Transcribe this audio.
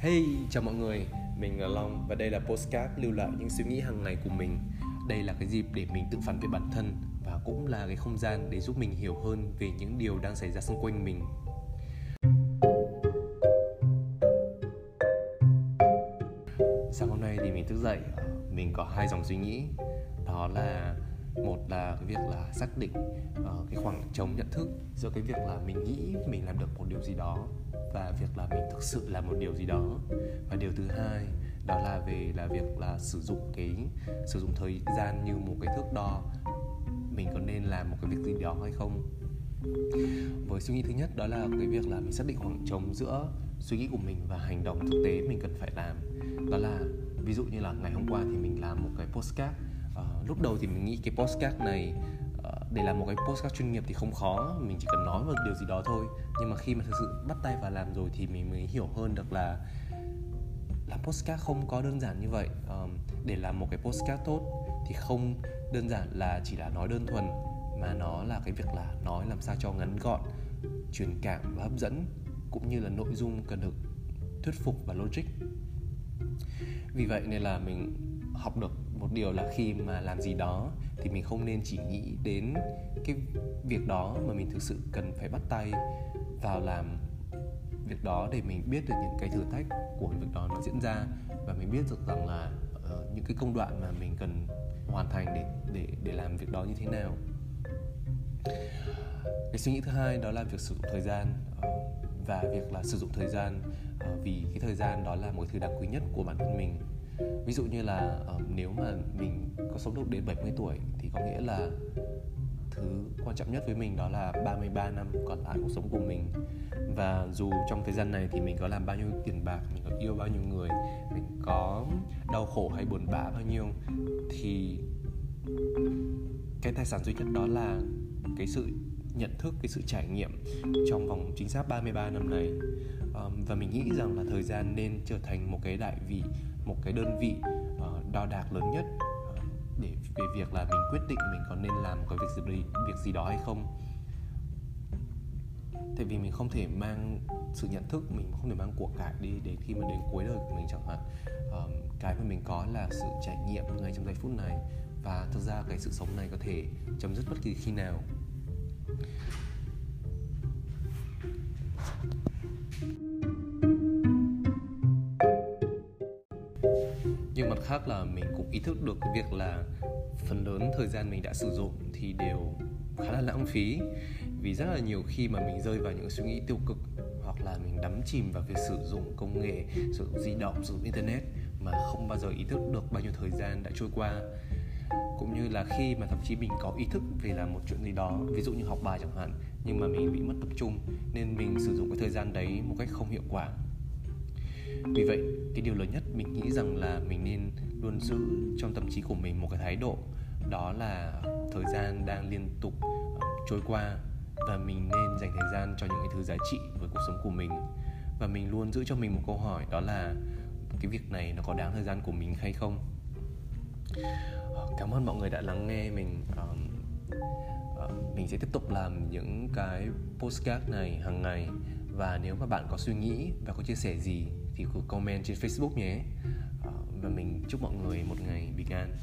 Hey, chào mọi người, mình là Long và đây là postcard lưu lại những suy nghĩ hàng ngày của mình. Đây là cái dịp để mình tự phản về bản thân và cũng là cái không gian để giúp mình hiểu hơn về những điều đang xảy ra xung quanh mình. Sáng hôm nay thì mình thức dậy, ờ, mình có hai dòng suy nghĩ. Đó là một là cái việc là xác định uh, cái khoảng trống nhận thức giữa cái việc là mình nghĩ mình làm được một điều gì đó và việc là mình thực sự làm một điều gì đó. Và điều thứ hai đó là về là việc là sử dụng cái sử dụng thời gian như một cái thước đo mình có nên làm một cái việc gì đó hay không. Với suy nghĩ thứ nhất đó là cái việc là mình xác định khoảng trống giữa suy nghĩ của mình và hành động thực tế mình cần phải làm. Đó là ví dụ như là ngày hôm qua thì mình làm một cái postcard lúc đầu thì mình nghĩ cái postcard này ờ, để làm một cái postcard chuyên nghiệp thì không khó mình chỉ cần nói một điều gì đó thôi. Nhưng mà khi mà thực sự bắt tay vào làm rồi thì mình mới hiểu hơn được là làm postcard không có đơn giản như vậy. Um, để làm một cái postcard tốt thì không đơn giản là chỉ là nói đơn thuần mà nó là cái việc là nói làm sao cho ngắn gọn truyền cảm và hấp dẫn cũng như là nội dung cần được thuyết phục và logic. Vì vậy nên là mình học được một điều là khi mà làm gì đó thì mình không nên chỉ nghĩ đến cái việc đó mà mình thực sự cần phải bắt tay vào làm việc đó để mình biết được những cái thử thách của việc đó nó diễn ra. Và mình biết được rằng là uh, những cái công đoạn mà mình cần hoàn thành để để để làm việc đó như thế nào. Cái suy nghĩ thứ hai đó là việc sử dụng thời gian ờ, và việc là sử dụng thời gian ờ, vì cái thời gian đó là một thứ đáng quý nhất của bản thân mình ví dụ như là uh, nếu mà mình có sống được đến 70 tuổi thì có nghĩa là thứ quan trọng nhất với mình đó là 33 năm còn lại cuộc sống của mình. Và dù trong thời gian này thì mình có làm bao nhiêu tiền bạc mình có yêu bao nhiêu người mình có đau khổ hay buồn bã bao nhiêu thì cái tài sản duy nhất đó là cái sự nhận thức cái sự trải nghiệm trong vòng chính xác 33 năm này um, và mình nghĩ rằng là thời gian nên trở thành một cái đại vị một cái đơn vị uh, đo đạc lớn nhất uh, để về việc là mình quyết định mình có nên làm cái việc gì việc gì đó hay không. Tại vì mình không thể mang sự nhận thức mình không thể mang của cải đi để khi mà đến cuối đời của mình chẳng hạn. Um, cái mà mình có là sự trải nghiệm ngay trong giây phút này. Và thực ra cái sự sống này có thể chấm dứt bất kỳ khi nào. Mặt khác là mình cũng ý thức được cái việc là phần lớn thời gian mình đã sử dụng thì đều khá là lãng phí. Vì rất là nhiều khi mà mình rơi vào những suy nghĩ tiêu cực hoặc là mình đắm chìm vào việc sử dụng công nghệ, sử dụng di động, sử dụng internet mà không bao giờ ý thức được bao nhiêu thời gian đã trôi qua. Cũng như là khi mà thậm chí mình có ý thức về làm một chuyện gì đó, ví dụ như học bài chẳng hạn, nhưng mà mình bị mất tập trung nên mình sử dụng cái thời gian đấy một cách không hiệu quả vì vậy cái điều lớn nhất mình nghĩ rằng là mình nên luôn giữ trong tâm trí của mình một cái thái độ đó là thời gian đang liên tục ờ, trôi qua và mình nên dành thời gian cho những cái thứ giá trị với cuộc sống của mình. Và mình luôn giữ cho mình một câu hỏi đó là cái việc này nó có đáng thời gian của mình hay không? Ờ, cảm ơn mọi người đã lắng nghe mình um, uh, mình sẽ tiếp tục làm những cái postcard này hàng ngày. Và nếu mà bạn có suy nghĩ và có chia sẻ gì thì cứ comment trên Facebook nhé. Ờ, và mình chúc mọi người một ngày bình an.